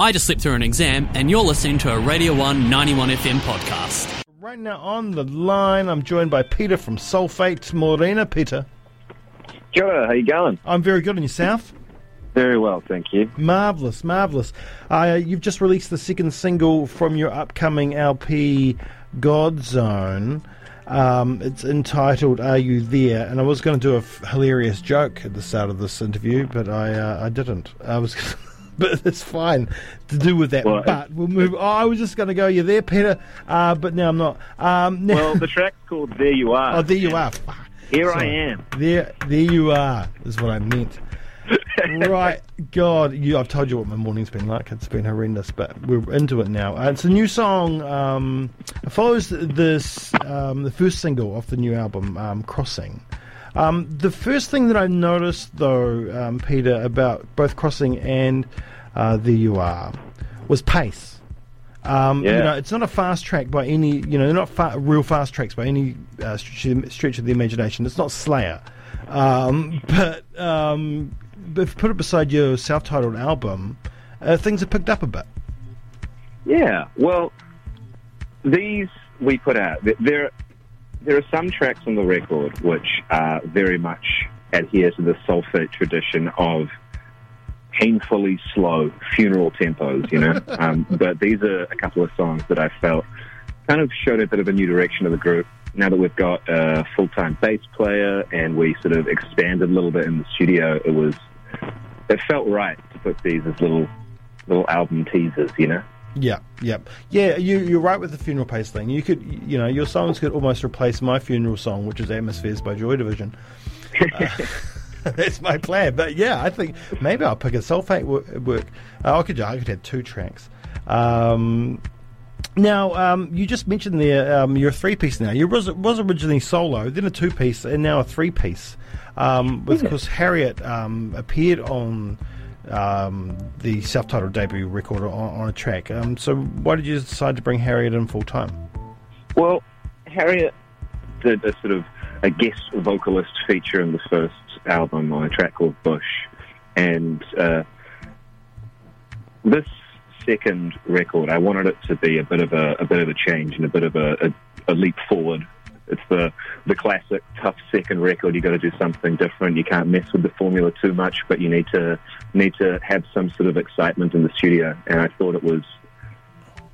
I just slipped through an exam, and you're listening to a Radio 1 91 FM podcast. Right now on the line, I'm joined by Peter from Sulfate Morena. Peter, Kia ora, how you going? I'm very good on yourself. Very well, thank you. Marvelous, marvelous. Uh, you've just released the second single from your upcoming LP, God Zone. Um, it's entitled "Are You There?" And I was going to do a f- hilarious joke at the start of this interview, but I uh, I didn't. I was, but it's fine to do with that. Well, but we'll move. Oh, I was just going to go, "You there, Peter?" Uh, but now I'm not. Um, now, Well, the track's called There You Are. oh, there you are. Here I am. There, there you are. Is what I meant. right, God, you, I've told you what my morning's been like. It's been horrendous, but we're into it now. Uh, it's a new song. Um, it follows this um, the first single off the new album, um, Crossing. Um, the first thing that I noticed, though, um, Peter, about both Crossing and uh, There You Are, was pace. Um, You know, it's not a fast track by any. You know, they're not fa- real fast tracks by any uh, stretch, of the- stretch of the imagination. It's not Slayer, um, but um, but if you put it beside your self-titled album, uh, things have picked up a bit. Yeah. Well, these we put out. th- There, are some tracks on the record which are very much adhere to the sulfate tradition of painfully slow funeral tempos, you know. um, but these are a couple of songs that I felt kind of showed a bit of a new direction of the group. Now that we've got a full-time bass player and we sort of expanded a little bit in the studio, it was it felt right to put these as little little album teasers, you know. Yeah, yeah, yeah. You you're right with the funeral pace thing. You could you know your songs could almost replace my funeral song, which is Atmospheres by Joy Division. Uh, that's my plan. But yeah, I think maybe I'll pick a sulfate wo- work. Uh, I could I could have two tracks. Um, now, um, you just mentioned there um, you're a three piece now. You was was originally solo, then a two piece, and now a three piece. Um, with course Harriet um, appeared on um, the self titled debut record on, on a track. Um, so why did you decide to bring Harriet in full time? Well, Harriet did a sort of a guest vocalist feature in the first album on a track called Bush, and uh, this second record, I wanted it to be a bit of a, a bit of a change and a bit of a, a, a leap forward. It's the the classic tough second record. You got to do something different. You can't mess with the formula too much, but you need to need to have some sort of excitement in the studio. And I thought it was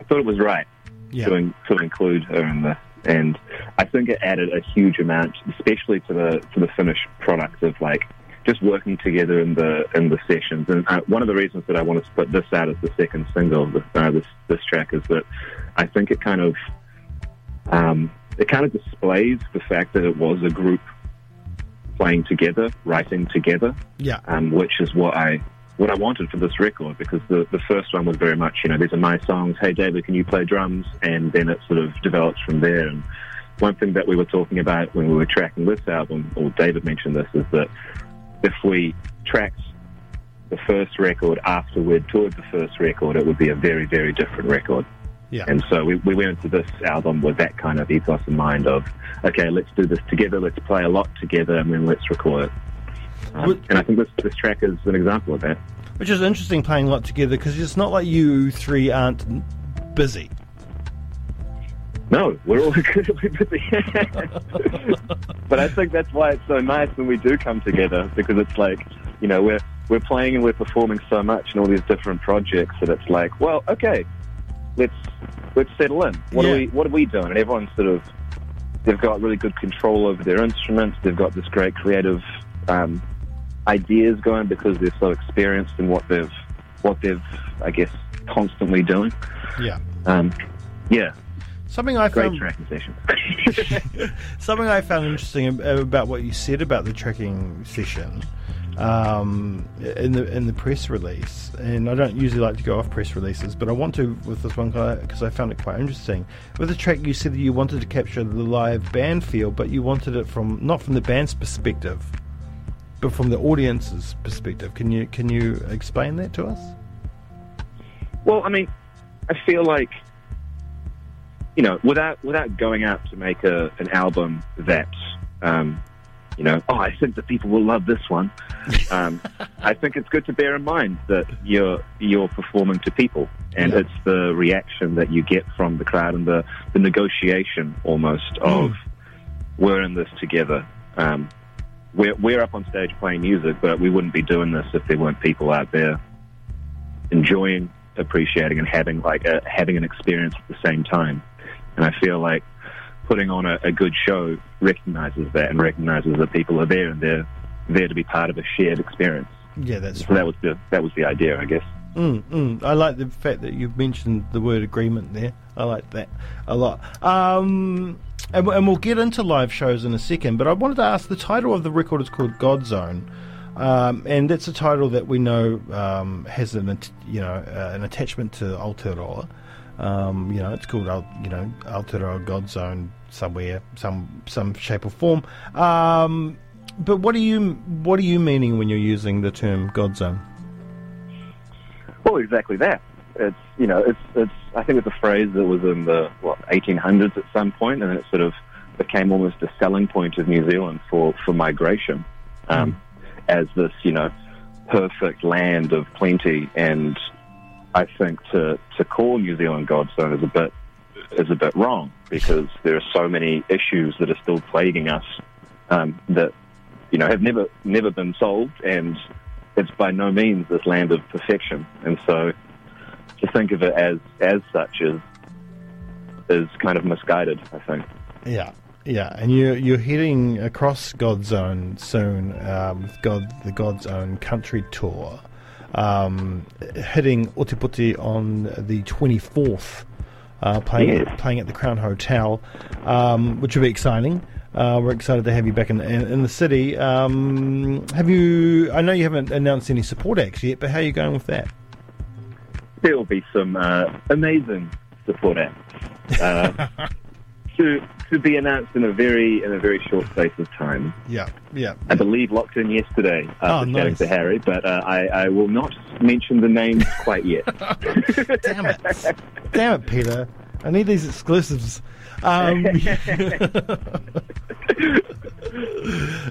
I thought it was right Yeah, to, in, to include her in this. And I think it added a huge amount, especially to the to the finished product of like just working together in the in the sessions. And uh, one of the reasons that I wanted to put this out as the second single, this uh, this, this track, is that I think it kind of um, it kind of displays the fact that it was a group playing together, writing together yeah, um, which is what I what I wanted for this record because the the first one was very much you know these are my songs. Hey David, can you play drums? And then it sort of develops from there. And one thing that we were talking about when we were tracking this album, or David mentioned this, is that if we tracked the first record after we'd toured the first record, it would be a very very different record. Yeah. And so we, we went into this album with that kind of ethos in mind of, okay, let's do this together, let's play a lot together, and then let's record it. Um, Would- and I think this, this track is an example of that. Which is interesting playing a lot together because it's not like you three aren't busy. No, we're all incredibly busy. but I think that's why it's so nice when we do come together because it's like, you know, we're we're playing and we're performing so much in all these different projects that it's like, well, okay, let's let's settle in. What Yeah. are we what are we doing? And everyone's sort of they've got really good control over their instruments. They've got this great creative um, ideas going because they're so experienced in what they've what they've I guess constantly doing. Yeah. Um, yeah, Something I great found tracking session. something I found interesting about what you said about the tracking session um, in the in the press release, and I don't usually like to go off press releases, but I want to with this one because I found it quite interesting. With the track, you said that you wanted to capture the live band feel, but you wanted it from not from the band's perspective, but from the audience's perspective. Can you can you explain that to us? Well, I mean, I feel like you know, without without going out to make a an album that um, you know, oh, I think that people will love this one. Um, I think it's good to bear in mind that you're you're performing to people, and Yeah. it's the reaction that you get from the crowd and the the negotiation almost of we're in this together. Um, we're we're up on stage playing music, but we wouldn't be doing this if there weren't people out there enjoying, appreciating, and having like a, having an experience at the same time. And I feel like putting on a, a good show recognizes that and recognizes that people are there and they're there to be part of a shared experience. Yeah, that's So right. that was the that was the idea, I guess. Mm, mm. I like the fact that you've mentioned the word agreement there. I like that a lot. Um, and, and we'll get into live shows in a second, but I wanted to ask the title of the record is called God Zone. Um, and that's a title that we know um, has an you know uh, an attachment to Aotearoa. Um, you know, it's called you know Aotearoa God Zone somewhere, some some shape or form. Um, but what are you what are you meaning when you're using the term God Zone? Well, exactly that. It's you know, it's it's. I think it's a phrase that was in the what 1800s at some point, and it sort of became almost a selling point of New Zealand for for migration, um, as this you know perfect land of plenty. And I think to to call New Zealand God's Zone is a bit is a bit wrong because there are so many issues that are still plaguing us um, that you know have never never been solved and it's by no means this land of perfection. And so to think of it as as such is is kind of misguided, I think. Yeah, yeah, and you you're heading across God's Own soon um, with God the God's Own Country Tour, um, hitting Otepoti on the twenty fourth, uh, playing Yes. playing at the Crown Hotel, um, which will be exciting. Uh, we're excited to have you back in, in, in the city. Um, have you? I know you haven't announced any support acts yet, but how are you going with that? There will be some uh, amazing support acts uh, to to be announced in a very in a very short space of time. Yeah, yeah. I believe locked in yesterday Oh, after chatting nice. to Harry, but uh, I, I will not mention the names quite yet. Damn it. Damn it, Peter. I need these exclusives. Um,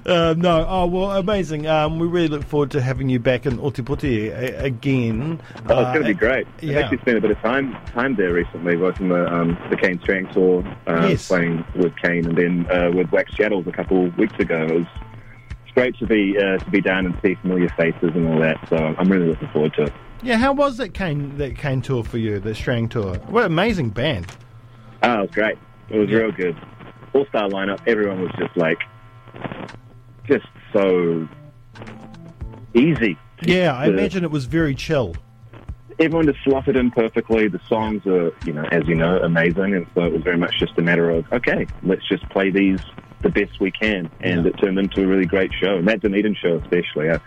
uh, no, oh, well, amazing. Um, we really look forward to having you back in Otepoti a- again. Oh, it's going to be great. I've yeah. actually spent a bit of time time there recently, working the um, the Kane Strang tour, uh, Yes. playing with Kane, and then uh, with Wax Chattels a couple of weeks ago. It was it's great to be uh, to be down and see familiar faces and all that. So I'm really looking forward to it. Yeah, how was that Kane, that Kane tour for you, the Strang tour? What an amazing band. Oh, it was great. It was real good. All star lineup. Everyone was just like, just so easy. Yeah, I The- imagine it was very chill. everyone just slotted in perfectly. The songs are, you know, as you know, amazing, and so it was very much just a matter of okay, let's just play these the best we can, and Yeah. it turned into a really great show. And that Dunedin show, especially, I,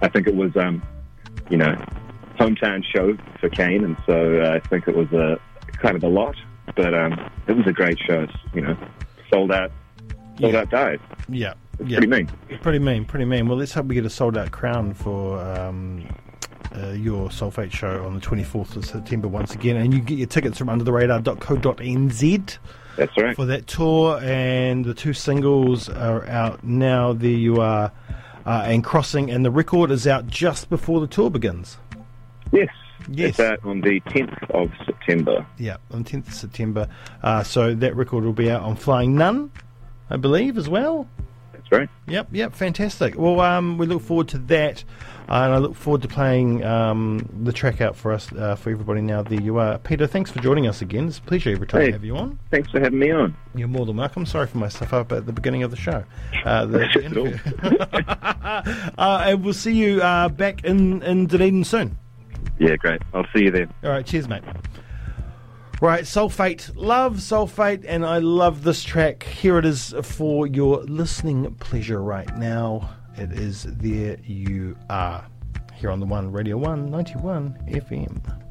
I think it was, um, you know, hometown show for Kane, and so uh, I think it was a kind of a lot, but um, it was a great show. It's, you know, sold out, sold Yeah. out, died. Yeah, It's yeah. pretty mean. Pretty mean, pretty mean. Well, let's hope we get a sold out crown for um, uh, your Sulfate show on the 24th of September once again. And you get your tickets from undertheradar.co.nz That's right. for that tour. And the two singles are out now. There you are. Uh, and Crossing, and the record is out just before the tour begins. Yes. Yes. It's out on the 10th of September. Yeah, on 10th of September. Uh, so that record will be out on Flying Nun, I believe, as well. That's right. Yep, yep, fantastic. Well, um, we look forward to that, uh, and I look forward to playing um, the track out for us, uh, for everybody now. There you are. Peter, thanks for joining us again. It's a pleasure every time Hey. to have you on. Thanks for having me on. You're more than welcome. Sorry for my stuff up at the beginning of the show. Uh, the, the Not at all. interview. uh, and we'll see you uh, back in, in Dunedin soon. Yeah, great. I'll see you then. All right, cheers, mate. Right, Sulfate. Love Sulfate, and I love this track. Here it is for your listening pleasure right now. It is There You Are. Here on the One Radio 191 FM.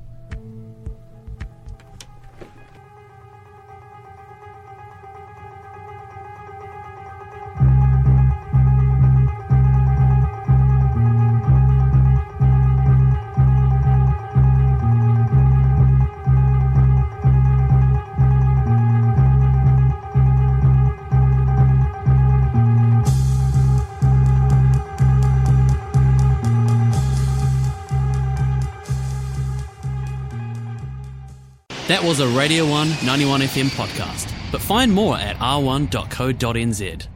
That was a Radio 1 91 FM podcast, but find more at r1.co.nz.